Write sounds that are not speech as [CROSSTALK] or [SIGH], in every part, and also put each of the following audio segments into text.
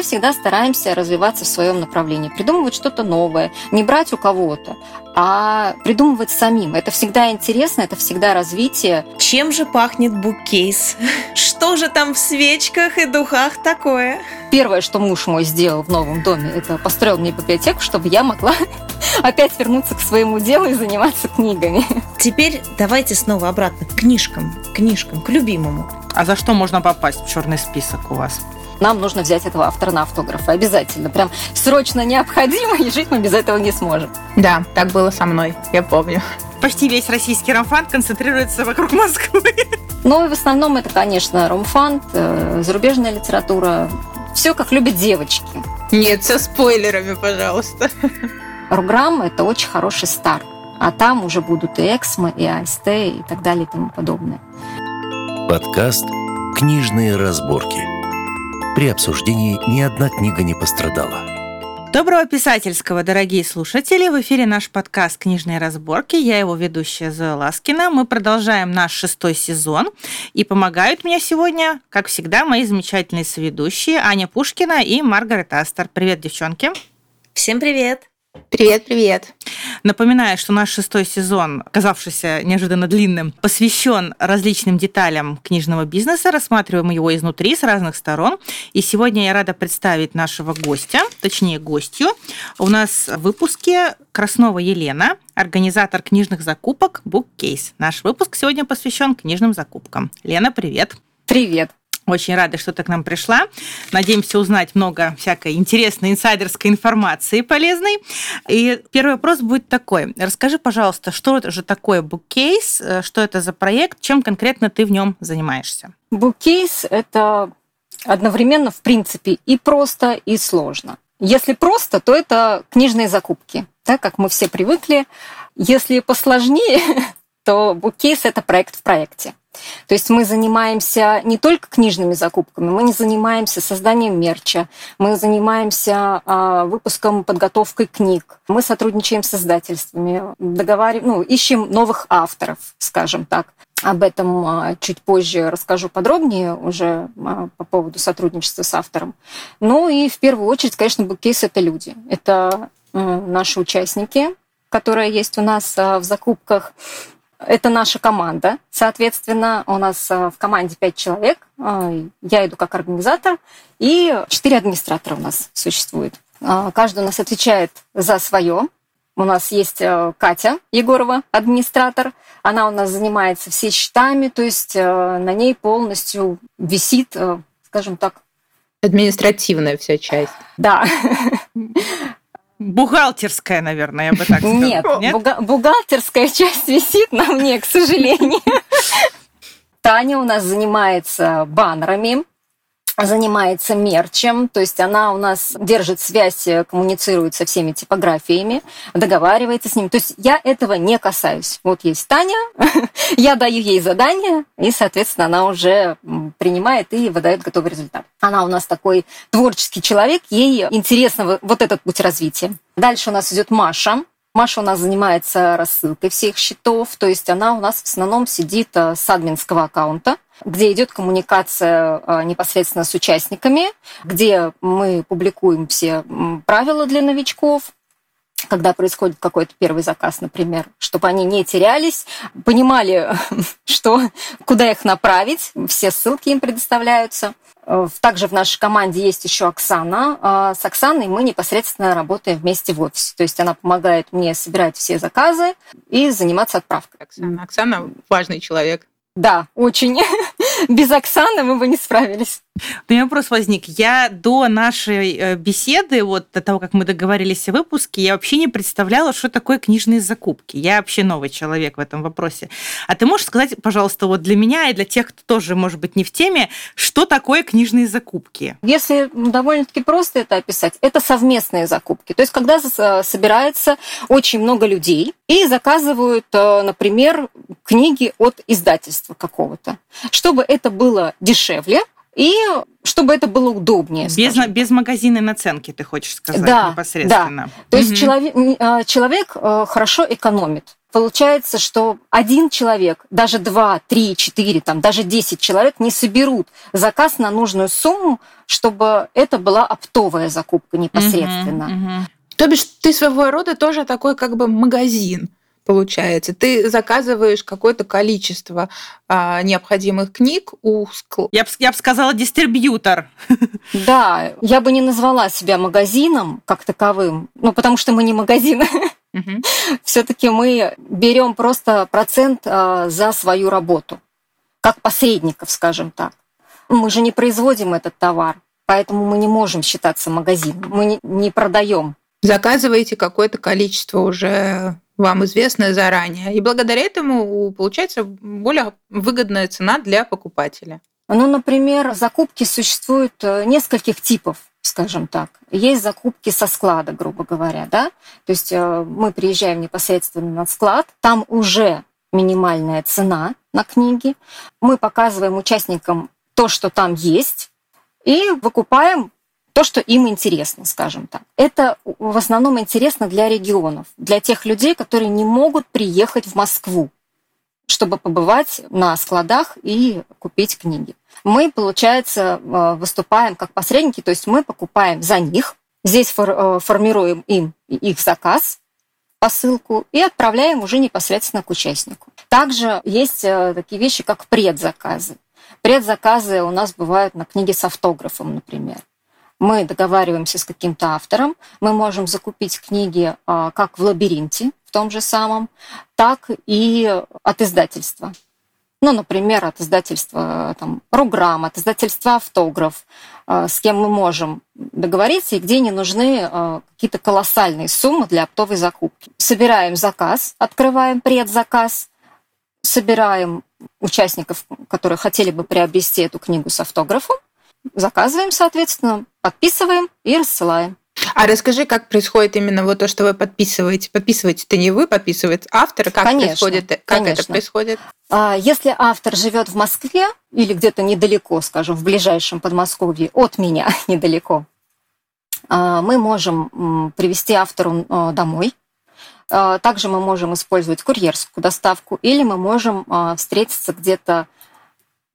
мы всегда стараемся развиваться в своем направлении, придумывать что-то новое, не брать у кого-то, а придумывать самим. Это всегда интересно, это всегда развитие. Чем же пахнет буккейс? Что же там в свечках и духах такое? Первое, что муж мой сделал в новом доме, это построил мне библиотеку, чтобы я могла [LAUGHS] опять вернуться к своему делу и заниматься книгами. Теперь давайте снова обратно к книжкам, книжкам, к любимому. А за что можно попасть в черный список у вас? Нам нужно взять этого автора на автографы. Обязательно. Прям срочно необходимо, и жить мы без этого не сможем. Да, так было со мной, я помню. Почти весь российский ромфан концентрируется вокруг Москвы. Ну и в основном это, конечно, ромфант, э, зарубежная литература. Все, как любят девочки. Нет, со спойлерами, пожалуйста. Руграм – это очень хороший старт. А там уже будут и Эксмо, и АСТ, и так далее, и тому подобное. Подкаст «Книжные разборки». При обсуждении ни одна книга не пострадала. Доброго писательского, дорогие слушатели! В эфире наш подкаст «Книжные разборки». Я его ведущая Зоя Ласкина. Мы продолжаем наш шестой сезон. И помогают мне сегодня, как всегда, мои замечательные соведущие Аня Пушкина и Маргарет Астер. Привет, девчонки! Всем привет! Привет, привет. Напоминаю, что наш шестой сезон, оказавшийся неожиданно длинным, посвящен различным деталям книжного бизнеса. Рассматриваем его изнутри, с разных сторон. И сегодня я рада представить нашего гостя, точнее гостью. У нас в выпуске Краснова Елена, организатор книжных закупок Bookcase. Наш выпуск сегодня посвящен книжным закупкам. Лена, привет. Привет. Очень рада, что ты к нам пришла. Надеемся узнать много всякой интересной инсайдерской информации полезной. И первый вопрос будет такой. Расскажи, пожалуйста, что это же такое буккейс, э, что это за проект, чем конкретно ты в нем занимаешься? Буккейс – это одновременно, в принципе, и просто, и сложно. Если просто, то это книжные закупки, так как мы все привыкли. Если посложнее, [LAUGHS] то буккейс – это проект в проекте. То есть мы занимаемся не только книжными закупками, мы не занимаемся созданием мерча, мы занимаемся а, выпуском, подготовкой книг, мы сотрудничаем с издательствами, договариваем, ну, ищем новых авторов, скажем так. Об этом а, чуть позже расскажу подробнее уже а, по поводу сотрудничества с автором. Ну и в первую очередь, конечно, буккейс – это люди. Это наши участники, которые есть у нас в закупках. Это наша команда. Соответственно, у нас э, в команде пять человек. Э, я иду как организатор, и четыре администратора у нас существует. Э, каждый у нас отвечает за свое. У нас есть Катя Егорова, администратор. Она у нас занимается все счетами, то есть на ней полностью висит, скажем так, Административная вся часть. Да. [LAUGHS] Бухгалтерская, наверное, я бы так сказала. Нет, Нет? бухгалтерская часть висит на мне, к сожалению. Таня у нас занимается баннерами, занимается мерчем, то есть она у нас держит связь, коммуницирует со всеми типографиями, договаривается с ними. То есть я этого не касаюсь. Вот есть Таня, [LAUGHS] я даю ей задание, и, соответственно, она уже принимает и выдает готовый результат. Она у нас такой творческий человек, ей интересно вот этот путь развития. Дальше у нас идет Маша. Маша у нас занимается рассылкой всех счетов, то есть она у нас в основном сидит э, с админского аккаунта, где идет коммуникация э, непосредственно с участниками, где мы публикуем все правила для новичков, когда происходит какой-то первый заказ, например, чтобы они не терялись, понимали, [LAUGHS] что, куда их направить, все ссылки им предоставляются. Э, также в нашей команде есть еще Оксана. А с Оксаной мы непосредственно работаем вместе в офисе. То есть она помогает мне собирать все заказы и заниматься отправкой. Оксана, Оксана важный человек. Да, очень. [LAUGHS] Без Оксаны мы бы не справились. У меня вопрос возник. Я до нашей э, беседы, вот до того, как мы договорились о выпуске, я вообще не представляла, что такое книжные закупки. Я вообще новый человек в этом вопросе. А ты можешь сказать, пожалуйста, вот для меня и для тех, кто тоже, может быть, не в теме, что такое книжные закупки? Если довольно-таки просто это описать, это совместные закупки. То есть, когда собирается очень много людей и заказывают, э, например, книги от издательства какого-то, чтобы это было дешевле, и чтобы это было удобнее. Без, без магазинной наценки, ты хочешь сказать, да, непосредственно. Да. То угу. есть человек, а, человек э, хорошо экономит. Получается, что один человек, даже два, три, четыре, там, даже десять человек не соберут заказ на нужную сумму, чтобы это была оптовая закупка непосредственно. Мгм, мгм. То бишь ты своего рода тоже такой как бы магазин получается. Ты заказываешь какое-то количество а, необходимых книг у скл... Я бы я б сказала дистрибьютор. [LAUGHS] Да, я бы не назвала себя магазином как таковым, ну, потому что мы не магазин. Мгм. [LAUGHS] Все-таки мы берем просто процент а, за свою работу, как посредников, скажем так. Мы же не производим этот товар, поэтому мы не можем считаться магазином. Мы не, не продаем. Заказываете какое-то количество уже вам известное заранее. И благодаря этому получается более выгодная цена для покупателя. Ну, например, закупки существуют э, нескольких типов, скажем так. Есть закупки со склада, грубо говоря, да? То есть э, мы приезжаем непосредственно на склад, там уже минимальная цена на книги. Мы показываем участникам то, что там есть, и выкупаем то, что им интересно, скажем так. Это в основном интересно для регионов, для тех людей, которые не могут приехать в Москву, чтобы побывать на складах и купить книги. Мы, получается, э, выступаем как посредники, то есть мы покупаем за них, здесь фор- э, формируем им их заказ, посылку и отправляем уже непосредственно к участнику. Также есть э, такие вещи, как предзаказы. Предзаказы у нас бывают на книги с автографом, например. Мы договариваемся с каким-то автором, мы можем закупить книги а, как в лабиринте, в том же самом, так и от издательства. Ну, например, от издательства там, Руграм, от издательства Автограф, а, с кем мы можем договориться и где не нужны а, какие-то колоссальные суммы для оптовой закупки. Собираем заказ, открываем предзаказ, собираем участников, которые хотели бы приобрести эту книгу с автографом, заказываем, соответственно, подписываем и рассылаем. А расскажи, как происходит именно вот то, что вы подписываете. Подписываете это не вы, подписывает автор. Как Конечно, происходит? Как это конечно. происходит? А Если автор живет в Москве или где-то недалеко, скажем, в ближайшем Подмосковье, от меня [LAUGHS] недалеко, а, мы можем привести автору э, домой. А, Также мы можем использовать курьерскую доставку, или мы можем а, встретиться где-то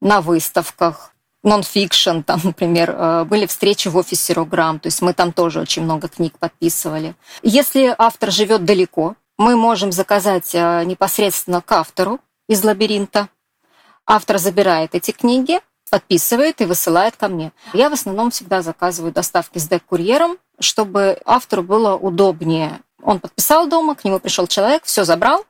на выставках, нон-фикшн, там, например, э, были встречи в офисе Рограм, то есть мы там тоже очень много книг подписывали. Если автор живет далеко, мы можем заказать э, непосредственно к автору из лабиринта. Автор забирает эти книги, подписывает и высылает ко мне. Я в основном всегда заказываю доставки с дек-курьером, чтобы автору было удобнее. Он подписал дома, к нему пришел человек, все забрал,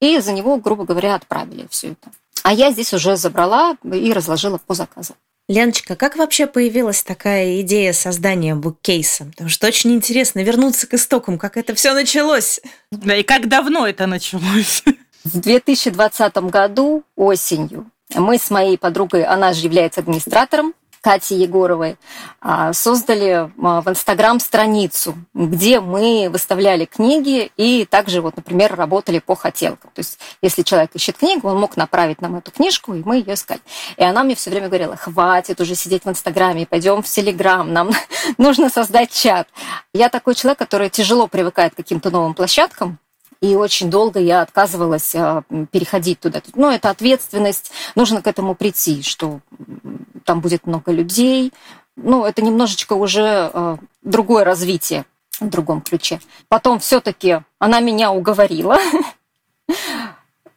и за него, грубо говоря, отправили все это. А я здесь уже забрала и разложила по заказу. Леночка, как вообще появилась такая идея создания буккейса? Потому что очень интересно вернуться к истокам, как это все началось. Да, и как давно это началось? В 2020 году осенью мы с моей подругой, она же является администратором, Катей Егоровой, а, создали а, в Инстаграм страницу, где мы выставляли книги и также, вот, например, работали по хотелкам. То есть, если человек ищет книгу, он мог направить нам эту книжку, и мы ее искали. И она мне все время говорила, хватит уже сидеть в Инстаграме, пойдем в Телеграм, нам [LAUGHS] нужно создать чат. Я такой человек, который тяжело привыкает к каким-то новым площадкам, и очень долго я отказывалась а, переходить туда. Ну, это ответственность, нужно к этому прийти, что там будет много людей. Ну, это немножечко уже а, другое развитие в другом ключе. Потом все-таки она меня уговорила, [LAUGHS]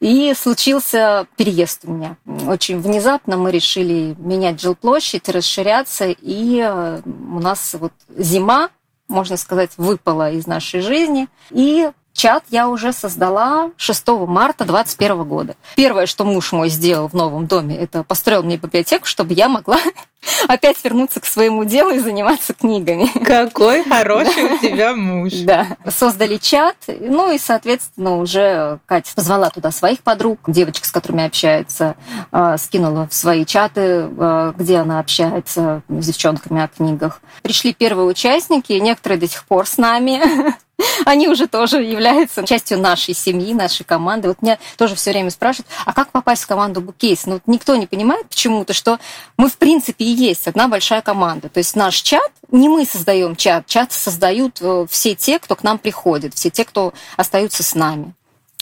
и случился переезд у меня. Очень внезапно мы решили менять жилплощадь, расширяться, и э, у нас вот зима, можно сказать, выпала из нашей жизни. И чат я уже создала 6 марта 2021 года. Первое, что муж мой сделал в новом доме, это построил мне библиотеку, чтобы я могла [LAUGHS] опять вернуться к своему делу и заниматься книгами. Какой [LAUGHS] хороший у тебя муж. Да. Создали чат, ну и, соответственно, уже Катя позвала туда своих подруг, девочек, с которыми общается, э, скинула в свои чаты, э, где она общается с девчонками о книгах. Пришли первые участники, некоторые до сих пор с нами. [LAUGHS] [LAUGHS] Они уже тоже являются частью нашей семьи, нашей команды. Вот меня тоже все время спрашивают, а как попасть в команду Букейс? Ну, вот никто не понимает почему-то, что мы, в принципе, и есть одна большая команда. То есть наш чат, не мы создаем чат, чат создают э, все те, кто к нам приходит, все те, кто остаются с нами.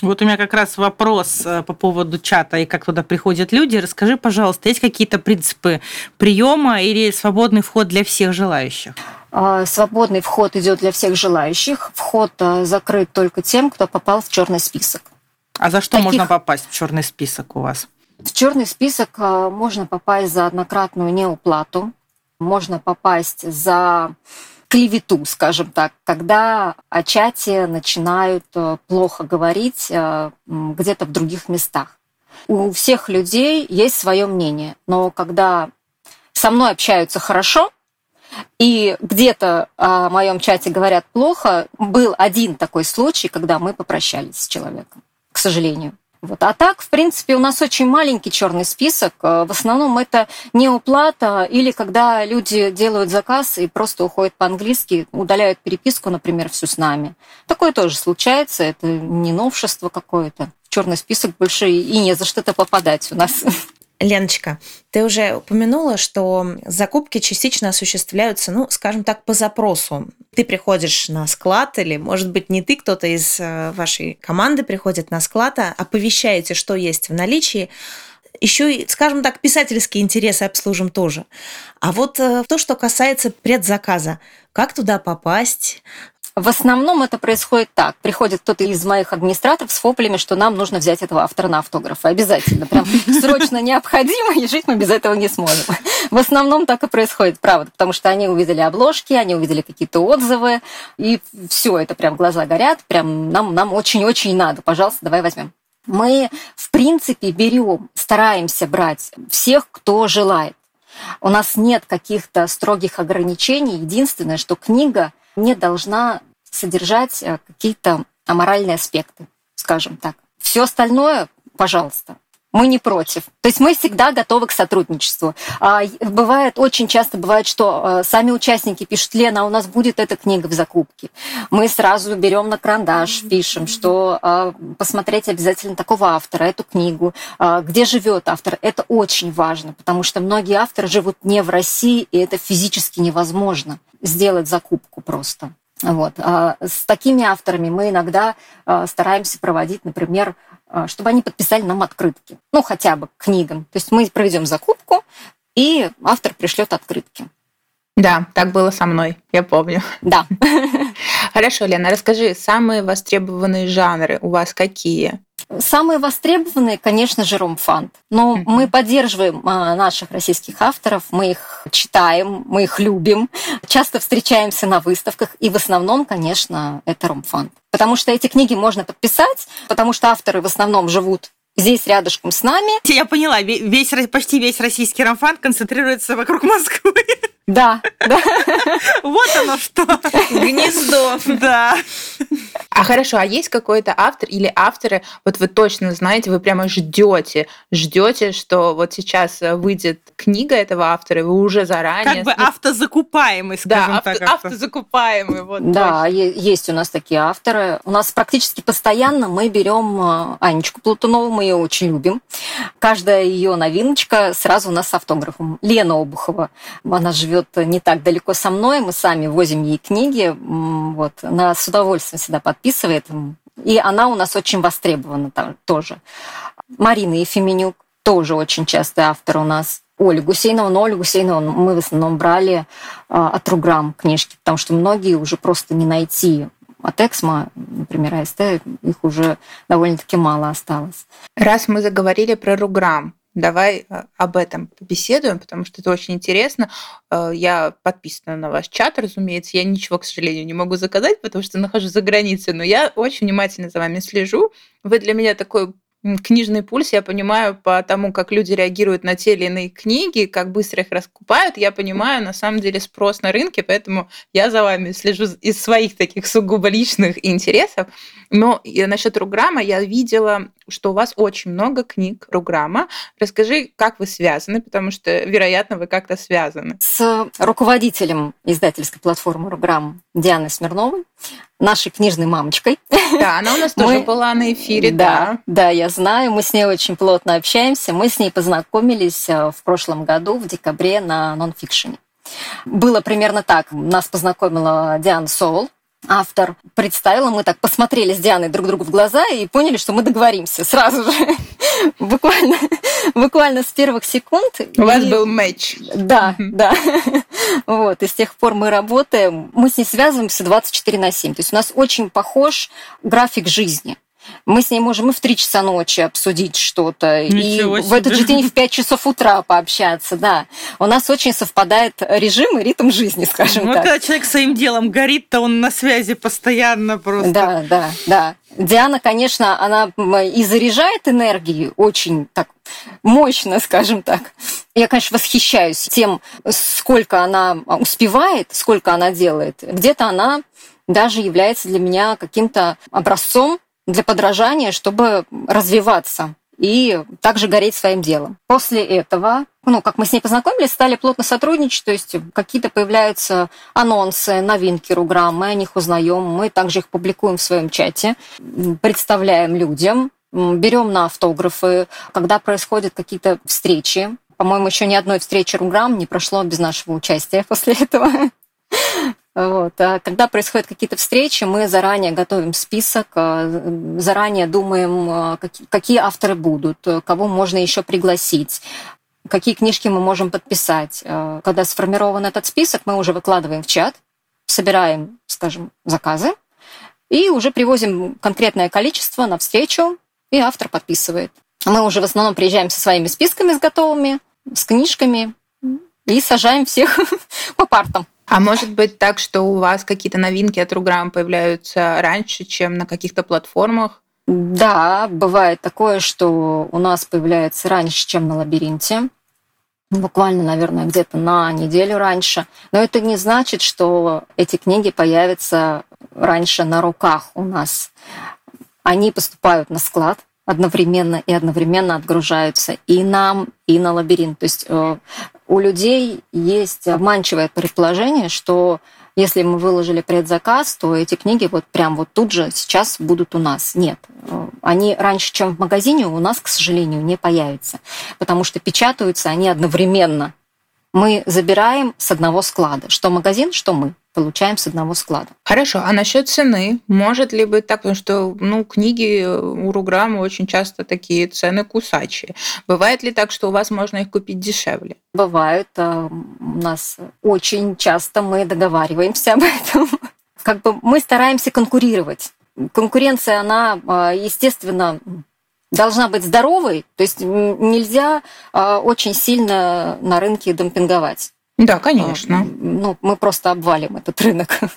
Вот у меня как раз вопрос э, по поводу чата и как туда приходят люди. Расскажи, пожалуйста, есть какие-то принципы приема или свободный вход для всех желающих? А, свободный вход идет для всех желающих. Вход э, закрыт только тем, кто попал в черный список. А за что Таких... можно попасть в черный список у вас? В черный список э, можно попасть за однократную неуплату, можно попасть за клевету, скажем так, когда о чате начинают плохо говорить где-то в других местах. У всех людей есть свое мнение, но когда со мной общаются хорошо, и где-то о моем чате говорят плохо, был один такой случай, когда мы попрощались с человеком, к сожалению. Вот. А так, в принципе, у нас очень маленький черный список. Э, в основном это не уплата или когда люди делают заказ и просто уходят по-английски, удаляют переписку, например, всю с нами. Такое тоже случается, это не новшество какое-то. В черный список больше и не за что-то попадать у нас. [LAUGHS] Леночка, ты уже упомянула, что закупки частично осуществляются, ну, скажем так, по запросу. Ты приходишь на склад, или, может быть, не ты, кто-то из э, вашей команды приходит на склад, а оповещаете, что есть в наличии. Еще и, скажем так, писательские интересы обслужим тоже. А вот э, то, что касается предзаказа, как туда попасть, в основном это происходит так. Приходит кто-то из моих администраторов с воплями, что нам нужно взять этого автора на автограф. Обязательно. Прям [LAUGHS] срочно необходимо, и жить мы без этого не сможем. В основном так и происходит, правда. Потому что они увидели обложки, они увидели какие-то отзывы, и все, это прям глаза горят. Прям нам, нам очень-очень надо. Пожалуйста, давай возьмем. Мы, в принципе, берем, стараемся брать всех, кто желает. У нас нет каких-то строгих ограничений. Единственное, что книга не должна содержать э, какие-то аморальные аспекты, скажем так. Все остальное, пожалуйста, мы не против. То есть мы всегда готовы к сотрудничеству. А, бывает, очень часто бывает, что э, сами участники пишут, Лена, а у нас будет эта книга в закупке. Мы сразу берем на карандаш, пишем, что а, посмотреть обязательно такого автора, эту книгу, а, где живет автор. Это очень важно, потому что многие авторы живут не в России, и это физически невозможно сделать закупку просто. Вот. А с такими авторами мы иногда а, стараемся проводить, например, а, чтобы они подписали нам открытки. Ну, хотя бы книгам. То есть мы проведем закупку, и автор пришлет открытки. Да, так было со мной, я помню. Да. [LAUGHS] Хорошо, Лена, расскажи, самые востребованные жанры у вас какие? Самые востребованные, конечно же, ромфант. Но mm-hmm. мы поддерживаем а, наших российских авторов, мы их читаем, мы их любим, часто встречаемся на выставках, и в основном, конечно, это ромфант. Потому что эти книги можно подписать, потому что авторы в основном живут здесь рядышком с нами. Я поняла, весь, почти весь российский ромфант концентрируется вокруг Москвы. [LAUGHS] Да, да. Вот оно что. Гнездо. Да. А хорошо, а есть какой-то автор или авторы, вот вы точно знаете, вы прямо ждете, ждете, что вот сейчас выйдет книга этого автора, и вы уже заранее... Как бы автозакупаемый, скажем да, так. Авто, автозакупаемый, вот. Да, точно. есть у нас такие авторы. У нас практически постоянно мы берем э, Анечку Платунову, мы ее очень любим. Каждая ее новиночка сразу у нас с автографом. Лена Обухова, она живет не так далеко со мной, мы сами возим ей книги, вот, она с удовольствием всегда подписывает. И она у нас очень востребована там тоже. Марина Ефименюк тоже очень частый автор у нас. Оля Гусейнова, но Оля Гусейнова мы в основном брали а, от Руграм книжки, потому что многие уже просто не найти. От Эксмо, например, АСТ, их уже довольно-таки мало осталось. Раз мы заговорили про Руграм, Давай э, об этом побеседуем, потому что это очень интересно. Э, я подписана на ваш чат, разумеется. Я ничего, к сожалению, не могу заказать, потому что нахожусь за границей, но я очень внимательно за вами слежу. Вы для меня такой книжный пульс, я понимаю по тому, как люди реагируют на те или иные книги, как быстро их раскупают, я понимаю на самом деле спрос на рынке, поэтому я за вами слежу из своих таких сугубо личных интересов. Но насчет Руграма я видела, что у вас очень много книг Руграма. Расскажи, как вы связаны, потому что, вероятно, вы как-то связаны. С руководителем издательской платформы Руграм Дианой Смирновой, нашей книжной мамочкой. Да, она у нас [LAUGHS] тоже мы... была на эфире, да. Да, я знаю, мы с ней очень плотно общаемся. Мы с ней познакомились э, в прошлом году, в декабре, на нонфикшене. Было примерно так. Нас познакомила Диана Соул, автор представила, мы так посмотрели с Дианой друг другу в глаза и поняли, что мы договоримся сразу же, [LAUGHS] буквально, буквально с первых секунд. У вас был матч. Да, да. [LAUGHS] Вот, и с тех пор мы работаем, мы с ней связываемся 24 на 7. То есть у нас очень похож график жизни. Мы с ней можем и в 3 часа ночи обсудить что-то, и в этот же день в 5 часов утра пообщаться, да. У нас очень совпадает режим и ритм жизни, скажем ну, так. когда человек своим делом горит, то он на связи постоянно просто. Да, да, да. Диана, конечно, она и заряжает энергией очень так мощно, скажем так. Я, конечно, восхищаюсь тем, сколько она успевает, сколько она делает. Где-то она даже является для меня каким-то образцом для подражания, чтобы развиваться и также гореть своим делом. После этого, ну, как мы с ней познакомились, стали плотно сотрудничать, то есть какие-то появляются анонсы, новинки Руграм, мы о них узнаем, мы также их публикуем в своем чате, представляем людям, берем на автографы, когда происходят какие-то встречи. По-моему, еще ни одной встречи Руграм не прошло без нашего участия [LAUGHS] после этого. Вот. А когда происходят какие-то встречи, мы заранее готовим список, а, заранее думаем, а, какие авторы будут, кого можно еще пригласить, какие книжки мы можем подписать. Когда сформирован этот список, мы уже выкладываем в чат, собираем, скажем, заказы и уже привозим конкретное количество на встречу, и автор подписывает. Мы уже в основном приезжаем со своими списками с готовыми, с книжками и сажаем всех [LAUGHS] по партам. А может быть так, что у вас какие-то новинки от Руграм появляются раньше, чем на каких-то платформах? Да, бывает такое, что у нас появляется раньше, чем на лабиринте. Буквально, наверное, где-то на неделю раньше. Но это не значит, что эти книги появятся раньше на руках у нас. Они поступают на склад, одновременно и одновременно отгружаются и нам, и на лабиринт. То есть э, у людей есть обманчивое предположение, что если мы выложили предзаказ, то эти книги вот прям вот тут же сейчас будут у нас. Нет, э, они раньше, чем в магазине, у нас, к сожалению, не появятся, потому что печатаются они одновременно. Мы забираем с одного склада, что магазин, что мы получаем с одного склада. Хорошо, а насчет цены, может ли быть так, потому что ну, книги у Руграма очень часто такие цены кусачие. Бывает ли так, что у вас можно их купить дешевле? Бывает. А, у нас очень часто мы договариваемся об этом. [LAUGHS] Как бы мы стараемся конкурировать. Конкуренция, она, а, естественно, должна быть здоровой, то есть нельзя а, очень сильно на рынке демпинговать. Да, конечно. Ну, мы просто обвалим этот рынок. [LAUGHS]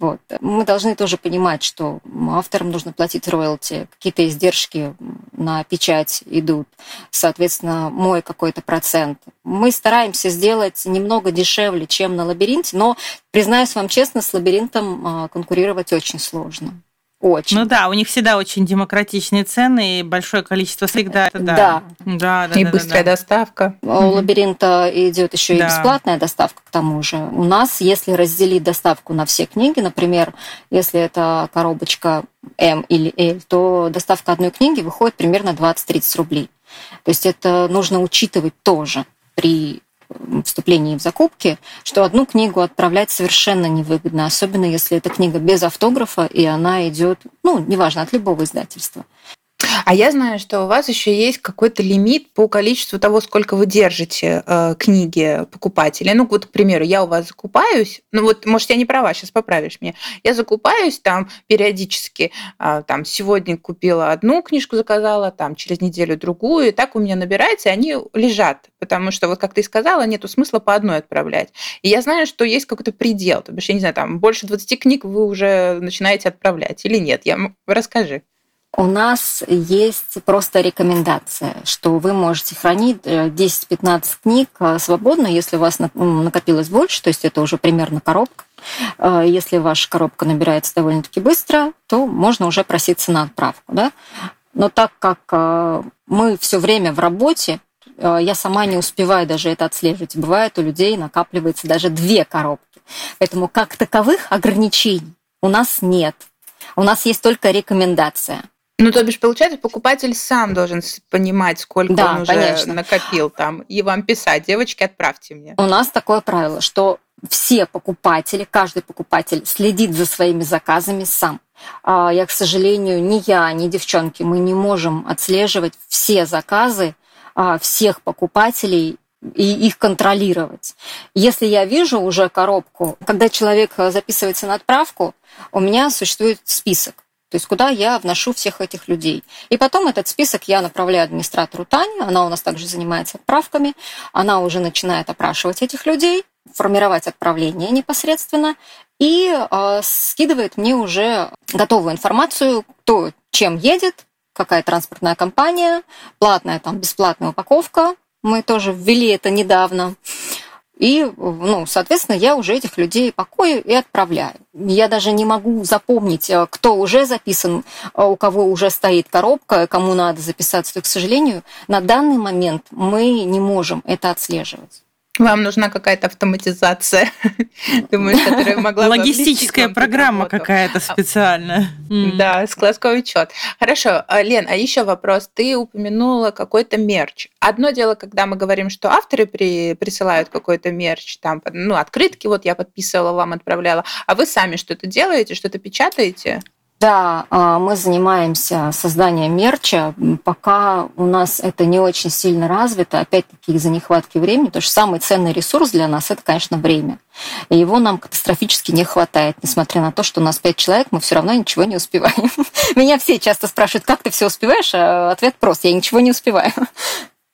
Вот. Мы должны тоже понимать, что авторам нужно платить роялти, какие-то издержки на печать идут, соответственно, мой какой-то процент. Мы стараемся сделать немного дешевле, чем на лабиринте, но, признаюсь вам честно, с лабиринтом а, конкурировать очень сложно. Очень. Ну да, у них всегда очень демократичные цены и большое количество всегда. Да. Да. да, да и да, быстрая да, доставка. У лабиринта идет еще да. и бесплатная доставка к тому же. У нас, если разделить доставку на все книги, например, если это коробочка М или L, то доставка одной книги выходит примерно 20-30 рублей. То есть это нужно учитывать тоже при вступлении в закупки, что одну книгу отправлять совершенно невыгодно, особенно если эта книга без автографа, и она идет, ну, неважно, от любого издательства. А я знаю, что у вас еще есть какой-то лимит по количеству того, сколько вы держите э, книги покупателей. Ну, вот, к примеру, я у вас закупаюсь, ну вот, может, я не права, сейчас поправишь меня. Я закупаюсь там периодически, э, там, сегодня купила одну книжку, заказала, там, через неделю другую, и так у меня набирается, и они лежат, потому что, вот как ты сказала, нету смысла по одной отправлять. И я знаю, что есть какой-то предел, то бишь, я не знаю, там, больше 20 книг вы уже начинаете отправлять или нет? Я... Расскажи. У нас есть просто рекомендация, что вы можете хранить 10-15 э, книг э, свободно, если у вас накопилось больше, то есть это уже примерно коробка. Э, если ваша коробка набирается довольно-таки быстро, то можно уже проситься на отправку. Да? Но так как мы все время в работе, я сама не успеваю даже это отслеживать. Бывает, у людей накапливается даже две коробки. Поэтому как таковых ограничений у нас нет. У нас есть только рекомендация – ну, то бишь, получается, покупатель сам должен понимать, сколько да, он уже конечно. накопил там, и вам писать, девочки, отправьте мне. У нас такое правило, что все покупатели, каждый покупатель следит за своими заказами сам. А, я, к сожалению, ни я, ни девчонки, мы не можем отслеживать все заказы а, всех покупателей и их контролировать. Если я вижу уже коробку, когда человек записывается на отправку, у меня существует список. То есть куда я вношу всех этих людей. И потом этот список я направляю администратору Тане, она у нас также занимается отправками, она уже начинает опрашивать этих людей, формировать отправление непосредственно и э, скидывает мне уже готовую информацию, кто чем едет, какая транспортная компания, платная там бесплатная упаковка. Мы тоже ввели это недавно. И, ну, соответственно, я уже этих людей пакую и отправляю. Я даже не могу запомнить, э, кто уже записан, э, у кого уже стоит коробка, кому надо записаться. То, к сожалению, на данный момент мы не можем это отслеживать. Вам нужна какая-то автоматизация, [LAUGHS] думаю, которая могла бы Логистическая программа какая-то специальная. Да, складской учет. Хорошо, а, Лен, а еще вопрос. Ты упомянула какой-то мерч. Одно дело, когда мы говорим, что авторы при, присылают какой-то мерч, там, ну, открытки вот я подписывала, вам отправляла, а вы сами что-то делаете, что-то печатаете? Да, а, мы занимаемся созданием мерча, пока у нас это не очень сильно развито, опять-таки из-за нехватки времени, потому что самый ценный ресурс для нас – это, конечно, время. И его нам катастрофически не хватает, несмотря на то, что у нас пять человек, мы все равно ничего не успеваем. [LAUGHS] Меня все часто спрашивают, как ты все успеваешь, а ответ прост – я ничего не успеваю. [LAUGHS]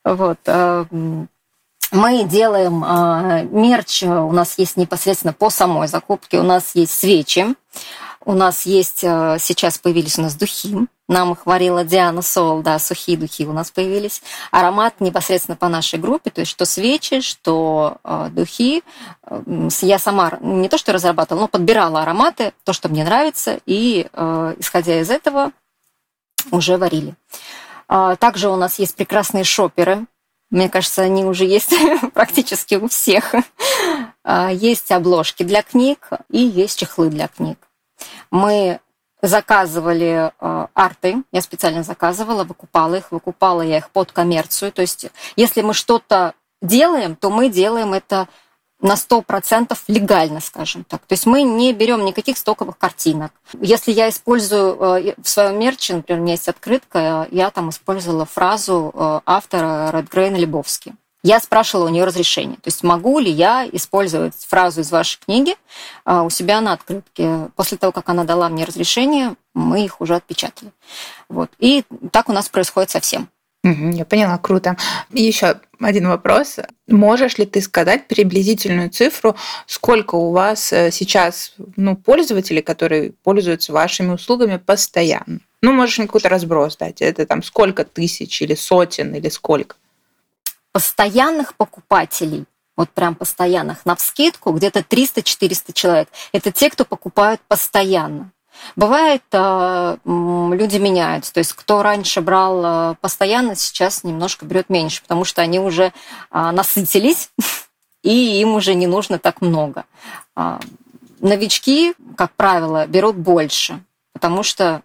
Вот. А, мы делаем мерч, у нас есть непосредственно по самой закупке, у нас есть свечи, у нас есть, э, сейчас появились у нас духи. Нам их варила Диана Сол, да, сухие духи у нас появились. Аромат непосредственно по нашей группе, то есть что свечи, что э, духи. Я сама не то что разрабатывала, но подбирала ароматы, то, что мне нравится, и э, исходя из этого уже варили. А, также у нас есть прекрасные шоперы. Мне кажется, они уже есть [LAUGHS] практически у всех. [LAUGHS] А, есть обложки для книг и есть чехлы для книг. Мы заказывали э, арты, я специально заказывала, выкупала их, выкупала я их под коммерцию. То есть если мы что-то делаем, то мы делаем это на 100% легально, скажем так. То есть мы не берем никаких стоковых картинок. Если я использую э, в своем мерче, например, у меня есть открытка, я там использовала фразу э, автора Редгрейна Лебовски я спрашивала у нее разрешение. То есть могу ли я использовать фразу из вашей книги а, у себя на открытке. После того, как она дала мне разрешение, мы их уже отпечатали. Вот. И так у нас происходит со всем. Я поняла, круто. Еще один вопрос. Можешь ли ты сказать приблизительную цифру, сколько у вас э, сейчас ну, пользователей, которые пользуются вашими услугами постоянно? Ну, можешь какой-то разброс дать. Это там сколько тысяч или сотен или сколько? Постоянных покупателей, вот прям постоянных, на вскидку где-то 300-400 человек. Это те, кто покупают постоянно. Бывает, э, люди меняются. То есть, кто раньше брал э, постоянно, сейчас немножко берет меньше, потому что они уже а, насытились, [LAUGHS] и им уже не нужно так много. А, новички, как правило, берут больше, потому что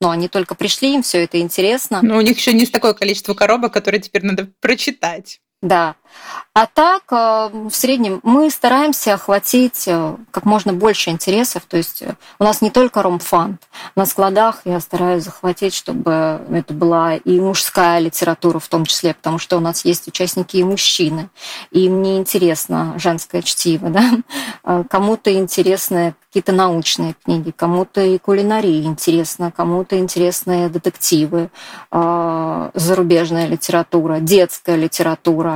но они только пришли, им все это интересно. Но у них еще не такое количество коробок, которые теперь надо прочитать. Да. А так, э, в среднем мы стараемся охватить э, как можно больше интересов. То есть э, у нас не только ромфанд. На складах я стараюсь захватить, чтобы это была и мужская литература в том числе, потому что у нас есть участники и мужчины. И мне интересно женское чтиво. Да? Кому-то интересны какие-то научные книги, кому-то и кулинария интересна, кому-то интересны детективы, зарубежная литература, детская литература –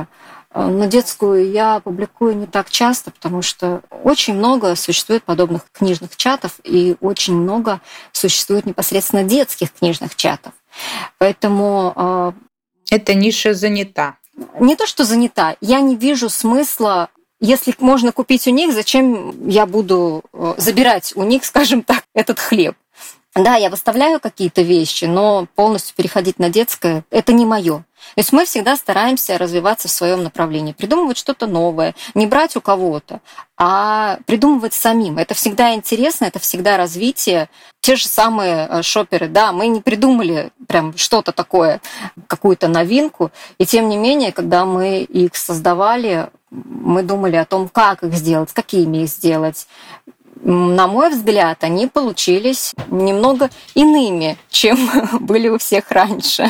но детскую я публикую не так часто, потому что очень много существует подобных книжных чатов, и очень много существует непосредственно детских книжных чатов. Поэтому... Э, Эта ниша занята. Не то, что занята. Я не вижу смысла если можно купить у них, зачем я буду э, забирать у них, скажем так, этот хлеб? Да, я выставляю какие-то вещи, но полностью переходить на детское – это не мое. То есть мы всегда стараемся развиваться в своем направлении, придумывать что-то новое, не брать у кого-то, а придумывать самим. Это всегда интересно, это всегда развитие. Те же самые э, шоперы, да, мы не придумали прям что-то такое, какую-то новинку, и тем не менее, когда мы их создавали, мы думали о том, как их сделать, какими их сделать. На мой взгляд, они получились немного иными, чем [LAUGHS] были у всех раньше.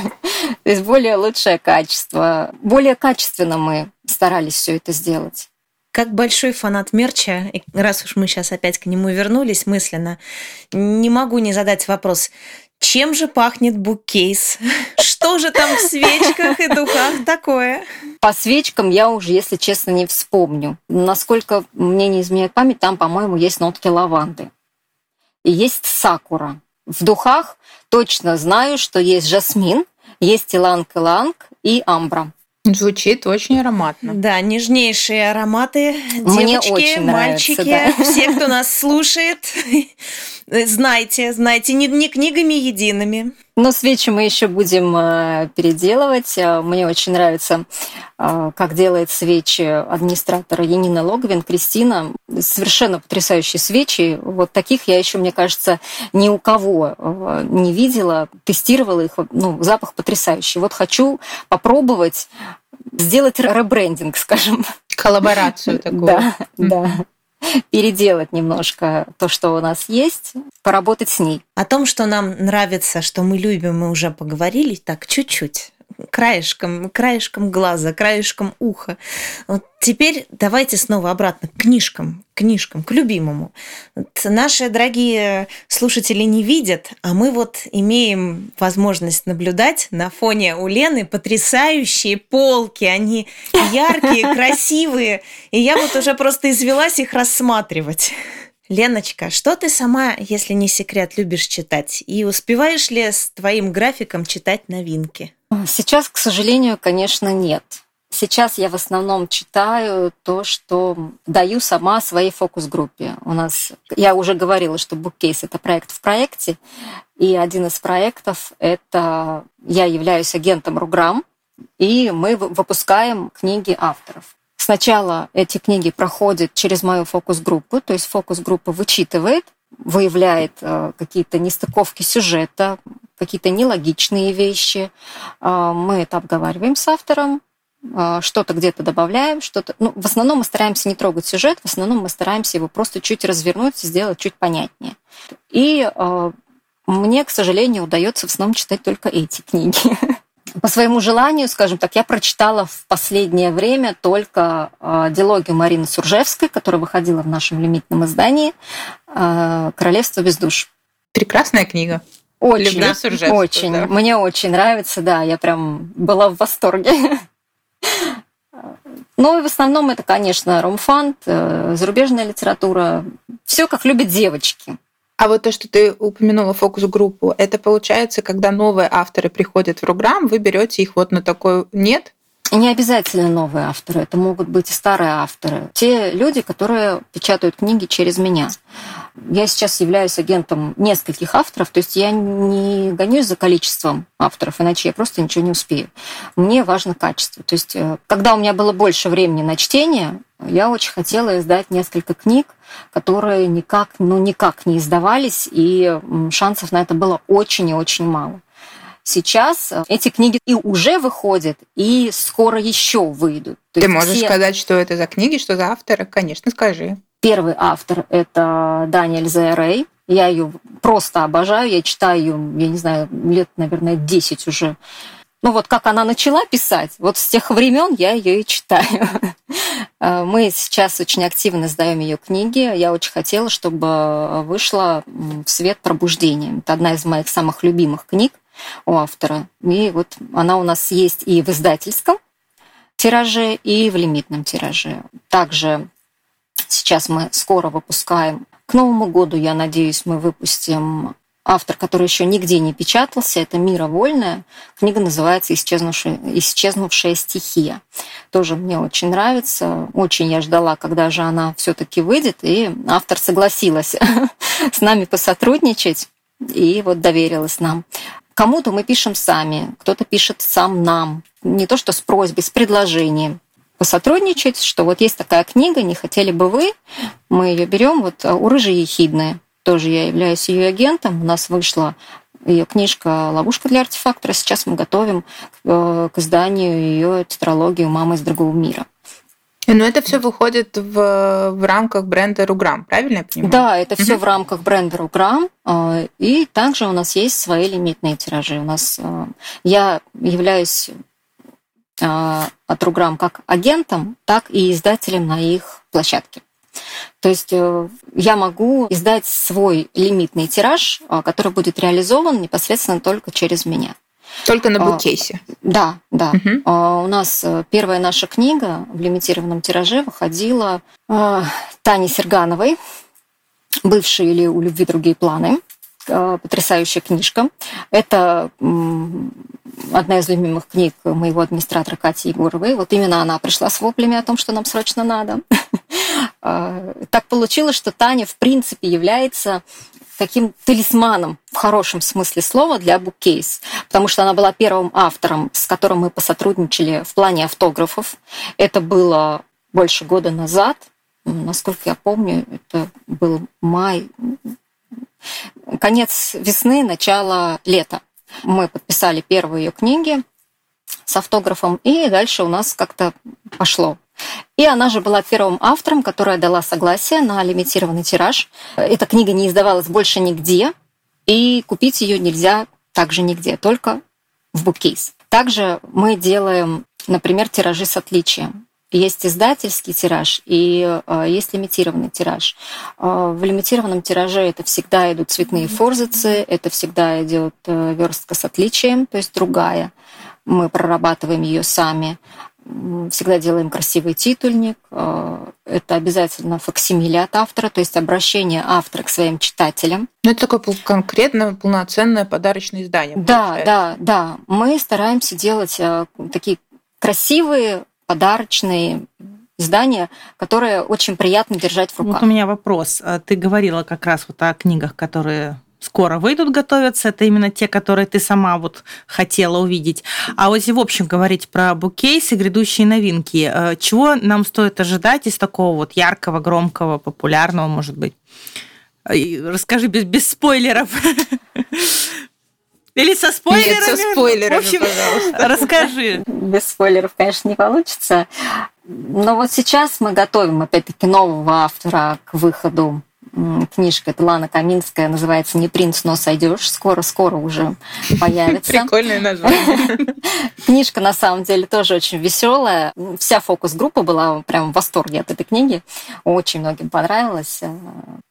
То есть более лучшее качество. Более качественно мы старались все это сделать. Как большой фанат мерча, раз уж мы сейчас опять к нему вернулись мысленно, не могу не задать вопрос, чем же пахнет буккейс? [LAUGHS] Что же там в свечках и духах такое? По свечкам я уже, если честно, не вспомню. Насколько мне не изменяет память, там, по-моему, есть нотки лаванды. И есть сакура. В духах точно знаю, что есть жасмин, есть иланг-иланг и амбра. Звучит очень ароматно. Да, нежнейшие ароматы. Мне Девочки, очень мальчики, нравится, да. все, кто нас слушает, [LAUGHS] знайте, знайте, не, не книгами едиными. Но свечи мы еще будем э, переделывать. Э, Мне очень нравится, э, как делает свечи администратора Янина Логовин, Кристина. Совершенно потрясающие свечи. Вот таких я еще, мне кажется, ни у кого не видела. Тестировала их. Ну, запах потрясающий. Вот хочу попробовать сделать ребрендинг, скажем. Коллаборацию такую. Да, да. [LAUGHS] Переделать немножко то, что у нас есть, поработать с ней. О том, что нам нравится, что мы любим, мы уже поговорили, так чуть-чуть краешком, краешком глаза, краешком уха. Вот теперь давайте снова обратно к книжкам, книжкам, к любимому. Вот наши дорогие слушатели не видят, а мы вот имеем возможность наблюдать на фоне у Лены потрясающие полки. Они яркие, [LAUGHS] красивые, и я вот уже просто извелась их рассматривать. Леночка, что ты сама, если не секрет, любишь читать? И успеваешь ли с твоим графиком читать новинки? Сейчас, к сожалению, конечно, нет. Сейчас я в основном читаю то, что даю сама своей фокус-группе. У нас, я уже говорила, что Bookcase — это проект в проекте, и один из проектов — это я являюсь агентом Руграм, и мы вы- выпускаем книги авторов. Сначала эти книги проходят через мою фокус-группу, то есть фокус-группа вычитывает, выявляет э, какие-то нестыковки сюжета, какие-то нелогичные вещи. Э, Мы это обговариваем с автором, э, что-то где-то добавляем, что-то... Ну, в основном мы стараемся не трогать сюжет, в основном мы стараемся его просто чуть развернуть, сделать чуть понятнее. И э, мне, к сожалению, удается в основном читать только эти книги. По своему желанию, скажем так, я прочитала в последнее время только э, диалогию Марины Суржевской, которая выходила в нашем лимитном издании э, «Королевство без душ». Прекрасная книга. Очень, Суржевскую, очень. да. Мне очень нравится, да, я прям была в восторге. Ну и в основном это, конечно, ромфант, э, зарубежная литература. Все как любят девочки. А вот то, что ты упомянула фокус-группу, это получается, когда новые авторы приходят в Руграм, вы берете их вот на такой нет? И не обязательно новые авторы, это могут быть и старые авторы. Те люди, которые печатают книги через меня. Я сейчас являюсь агентом нескольких авторов, то есть я не гонюсь за количеством авторов, иначе я просто ничего не успею. Мне важно качество. То есть, э, когда у меня было больше времени на чтение, я очень хотела издать несколько книг, которые никак, ну, никак не издавались, и шансов на это было очень и очень мало. Сейчас э, эти книги и уже выходят, и скоро еще выйдут. То Ты можешь все- сказать, что это за книги, что за авторы? Конечно, скажи. Первый автор – это Даниэль Зайрей. Я ее просто обожаю. Я читаю ее, я не знаю, лет, наверное, 10 уже. Ну вот как она начала писать, вот с тех времен я ее и читаю. [LAUGHS] Э, Мы сейчас очень активно сдаем ее книги. Я очень хотела, чтобы вышла в свет пробуждения. Это одна из моих самых любимых книг у автора. И вот она у нас есть и в издательском тираже, и в лимитном тираже. Также Сейчас мы скоро выпускаем. К Новому году, я надеюсь, мы выпустим автор, который еще нигде не печатался. Это Мира Вольная. Книга называется «Исчезнувшая, «Исчезнувшая стихия». Тоже мне очень нравится. Очень я ждала, когда же она все-таки выйдет. И автор согласилась [LAUGHS] с нами посотрудничать. И вот доверилась нам. Кому-то мы пишем сами, кто-то пишет сам нам. Не то что с просьбой, с предложением посотрудничать, что вот есть такая книга, не хотели бы вы, мы ее берем, вот у Рыжи Ехидны, тоже я являюсь ее агентом, у нас вышла ее книжка «Ловушка для артефактора», сейчас мы готовим э, к изданию ее тетралогию «Мама из другого мира». Но это все выходит в, в рамках бренда Руграм, правильно я понимаю? Да, это все в рамках бренда Руграм. а, И также у нас есть свои лимитные тиражи. У нас я являюсь а, от Руграм как агентом, так и издателем на их площадке. То есть э, я могу издать свой лимитный тираж, а, который будет реализован непосредственно только через меня. Только на буккейсе. Да, да. А, У нас э, первая наша книга в лимитированном тираже выходила э, Тани Сергановой, бывшей или у любви другие планы. Э, Потрясающая книжка. Это одна из любимых книг моего администратора Кати Егоровой. Вот именно она пришла с воплями о том, что нам срочно надо. [LAUGHS] А, Так получилось, что Таня, в принципе, является таким талисманом в хорошем смысле слова для буккейс, потому что она была первым автором, с которым мы посотрудничали в плане автографов. Это было больше года назад, насколько я помню, это был май, конец весны, начало лета. Мы подписали первые ее книги с автографом, и дальше у нас как-то пошло. И она же была первым автором, которая дала согласие на лимитированный тираж. Эта книга не издавалась больше нигде, и купить ее нельзя также нигде, только в буккейс. Также мы делаем, например, тиражи с отличием. Есть издательский тираж и э, есть лимитированный тираж. Э, В лимитированном тираже это всегда идут цветные форзацы, это всегда идет э, верстка с отличием, то есть другая. Мы прорабатываем ее сами. Всегда делаем красивый титульник. Это обязательно факсимиле от автора, то есть обращение автора к своим читателям. Ну, это такое конкретное, полноценное подарочное издание. Да, получается. да, да. Мы стараемся делать такие красивые подарочные издания, которые очень приятно держать в руках. Вот у меня вопрос. А Ты говорила как раз вот о книгах, которые скоро выйдут, готовятся. Это именно те, которые ты сама вот хотела увидеть. А вот если в общем говорить про букейсы, грядущие новинки, э, чего нам стоит ожидать из такого вот яркого, громкого, популярного, может быть? Э, и Расскажи без, без спойлеров. [LAUGHS] Или со спойлерами? Нет, со спойлерами, В общем, пожалуйста. расскажи. Без спойлеров, конечно, не получится. Но вот сейчас мы готовим, опять-таки, нового автора к выходу. Книжка это Лана Каминская, называется «Не принц, но сойдешь». Скоро-скоро уже появится. Прикольное название. [LAUGHS] Книжка, на самом деле, тоже очень веселая. Вся фокус-группа была прям в восторге от этой книги. Очень многим понравилась.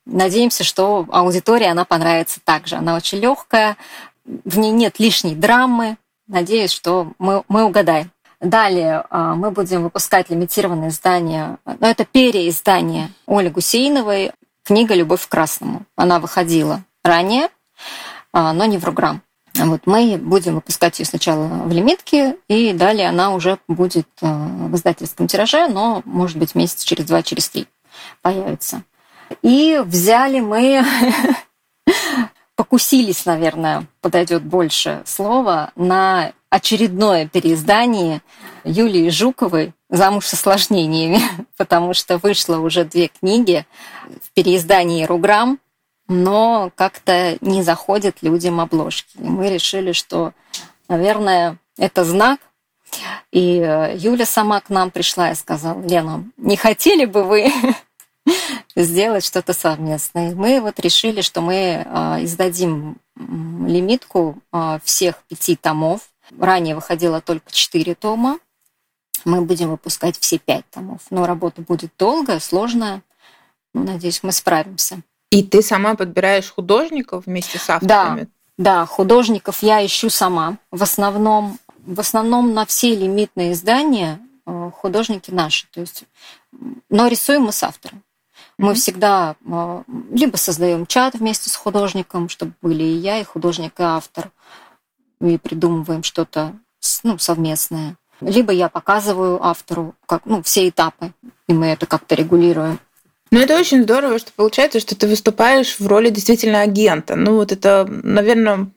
Надеемся, что аудитории она понравится также. Она очень легкая, в ней нет лишней драмы. Надеюсь, что мы, мы угадаем. Далее а, мы будем выпускать лимитированное издание, но это переиздание Оли Гусейновой, книга «Любовь к красному». Она выходила ранее, а, но не в Руграм. Вот мы будем выпускать ее сначала в лимитке, и далее она уже будет э, в издательском тираже, но, может быть, месяц через два, через три появится. И взяли мы, [LAUGHS] покусились, наверное, подойдет больше слова, на очередное переиздание Юлии Жуковой «Замуж с осложнениями», [LAUGHS] потому что вышло уже две книги в переиздании «Руграм», но как-то не заходят людям обложки. И мы решили, что, наверное, это знак. И э, Юля сама к нам пришла и сказала, Лена, не хотели бы вы сделать что-то совместное? И мы вот решили, что мы э, издадим лимитку э, всех пяти томов. Ранее выходило только четыре тома. Мы будем выпускать все пять томов. Но работа будет долгая, сложная. Ну, Надеюсь, мы справимся. И ты сама подбираешь художников вместе с авторами? Да, художников я ищу сама. В основном, в основном на все лимитные издания э, художники наши. То есть, но рисуем мы с автором. Мы всегда э, либо создаем чат вместе с художником, чтобы были и я, и художник, и автор, и придумываем что-то ну, совместное. Либо я показываю автору как, ну, все этапы, и мы это как-то регулируем. Ну, это очень здорово, что получается, что ты выступаешь в роли действительно агента. Ну, вот это, наверное,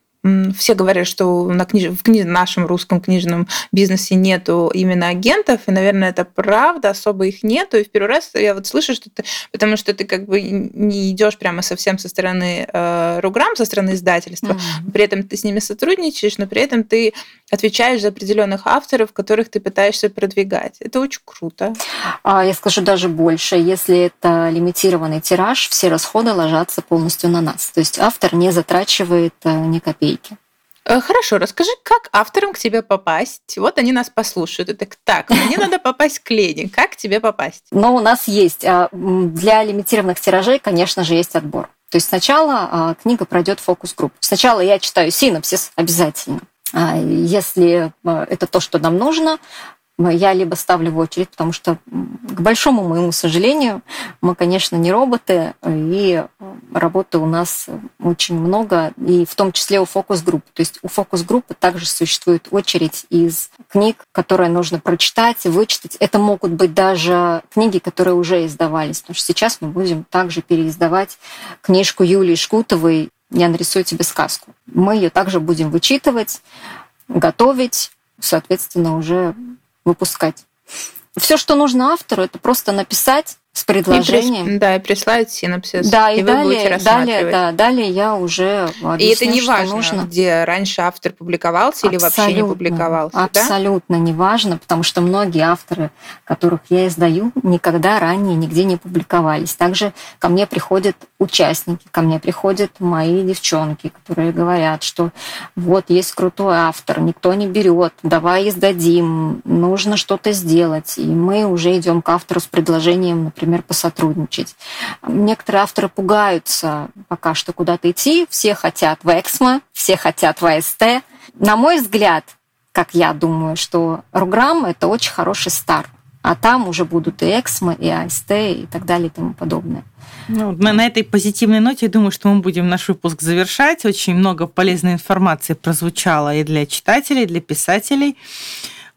все говорят, что на книж... в кни... нашем русском книжном бизнесе нету именно агентов, и, наверное, это правда, особо их нету. И в первый раз я вот слышу, что ты, потому что ты как бы не идешь прямо совсем со стороны э, Руграм, со стороны издательства, Мгм. при этом ты с ними сотрудничаешь, но при этом ты отвечаешь за определенных авторов, которых ты пытаешься продвигать. Это очень круто. А я скажу даже больше. Если это лимитированный тираж, все расходы ложатся полностью на нас. То есть автор не затрачивает э, ни копейки. Э, хорошо, расскажи, как авторам к тебе попасть? Вот они нас послушают. И так, так, мне надо попасть к Лене. Как к тебе попасть? Но у нас есть. а, Для лимитированных тиражей, конечно же, есть отбор. То есть сначала а, книга пройдет фокус-групп. Сначала я читаю синопсис обязательно. А, Если это то, что нам нужно, я либо ставлю в очередь, потому что, к большому моему сожалению, мы, конечно, не роботы, и работы у нас очень много, и в том числе у фокус-групп. То есть у фокус-группы также существует очередь из книг, которые нужно прочитать, вычитать. Это могут быть даже книги, которые уже издавались, потому что сейчас мы будем также переиздавать книжку Юлии Шкутовой «Я нарисую тебе сказку». Мы ее также будем вычитывать, готовить, соответственно, уже выпускать. Все, что нужно автору, это просто написать с предложением. И прис... Да, и прислать синопсис. Да, и, и далее, далее, да, далее я уже объясню, И это не важно, нужно. где раньше автор публиковался или вообще не публиковался. да? Абсолютно не важно, потому что многие авторы, которых я издаю, никогда ранее нигде не публиковались. Также ко мне приходят участники, ко мне приходят мои девчонки, которые говорят, что вот есть крутой автор, никто не берет, давай издадим, нужно что-то сделать. И мы уже идем к автору с предложением, например, посотрудничать. Некоторые авторы пугаются пока что куда-то идти, все хотят в Эксмо, все хотят в АСТ. На мой взгляд, как я думаю, что Руграм — это очень хороший старт. А там уже будут и Эксмо, и АСТ, и так далее, и тому подобное. Ну, на, на этой позитивной ноте, я думаю, что мы будем наш выпуск завершать. Очень много полезной информации прозвучало и для читателей, и для писателей.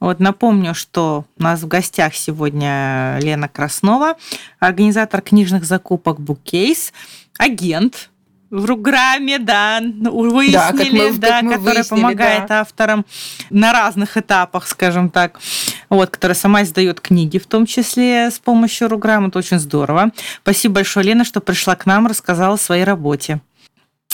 Вот напомню, что у нас в гостях сегодня Лена Краснова, организатор книжных закупок Букейс, агент в Руграме, да, выяснили, Да, как мы- как да, мы которая выяснили, помогает авторам на разных этапах, скажем так, вот, которая сама издает книги, в том числе с помощью Руграма. Это очень здорово. Спасибо большое, Лена, что пришла к нам, рассказала о своей работе.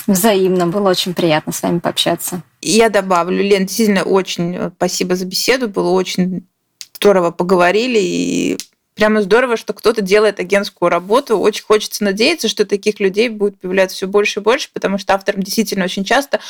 Взаимно. Было очень приятно с вами пообщаться. Я добавлю, Лен, действительно очень э, спасибо за беседу, было очень здорово поговорили, и прямо здорово, что кто-то делает агентскую работу. Очень хочется надеяться, что таких людей будет появляться все больше и больше, потому что авторам действительно очень часто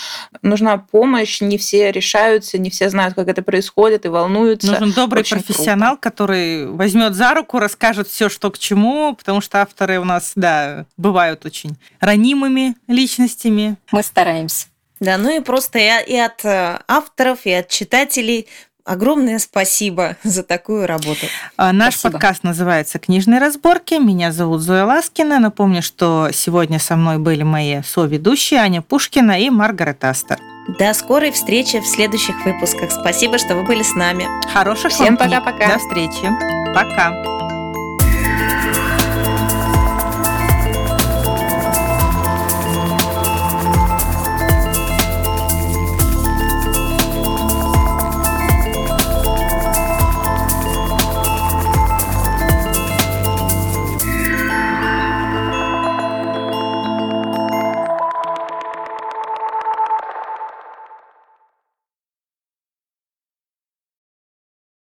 нужна помощь, не все решаются, не все знают, как это происходит и волнуются. Нужен добрый Очень профессионал, который возьмет за руку, расскажет все, что к чему, потому что авторы у нас, да, бывают очень ранимыми личностями. Мы стараемся. Да, ну и просто и, и от э, авторов, и от читателей огромное спасибо [LAUGHS] за такую работу. А, Наш Спасибо. подкаст называется «Книжные разборки». Меня зовут Зоя Ласкина. Напомню, что сегодня со мной были мои соведущие Аня Пушкина и Маргарет Астер. До скорой встречи в следующих выпусках. Спасибо, что вы были с нами. Хороших Всем пока-пока. До встречи. Пока.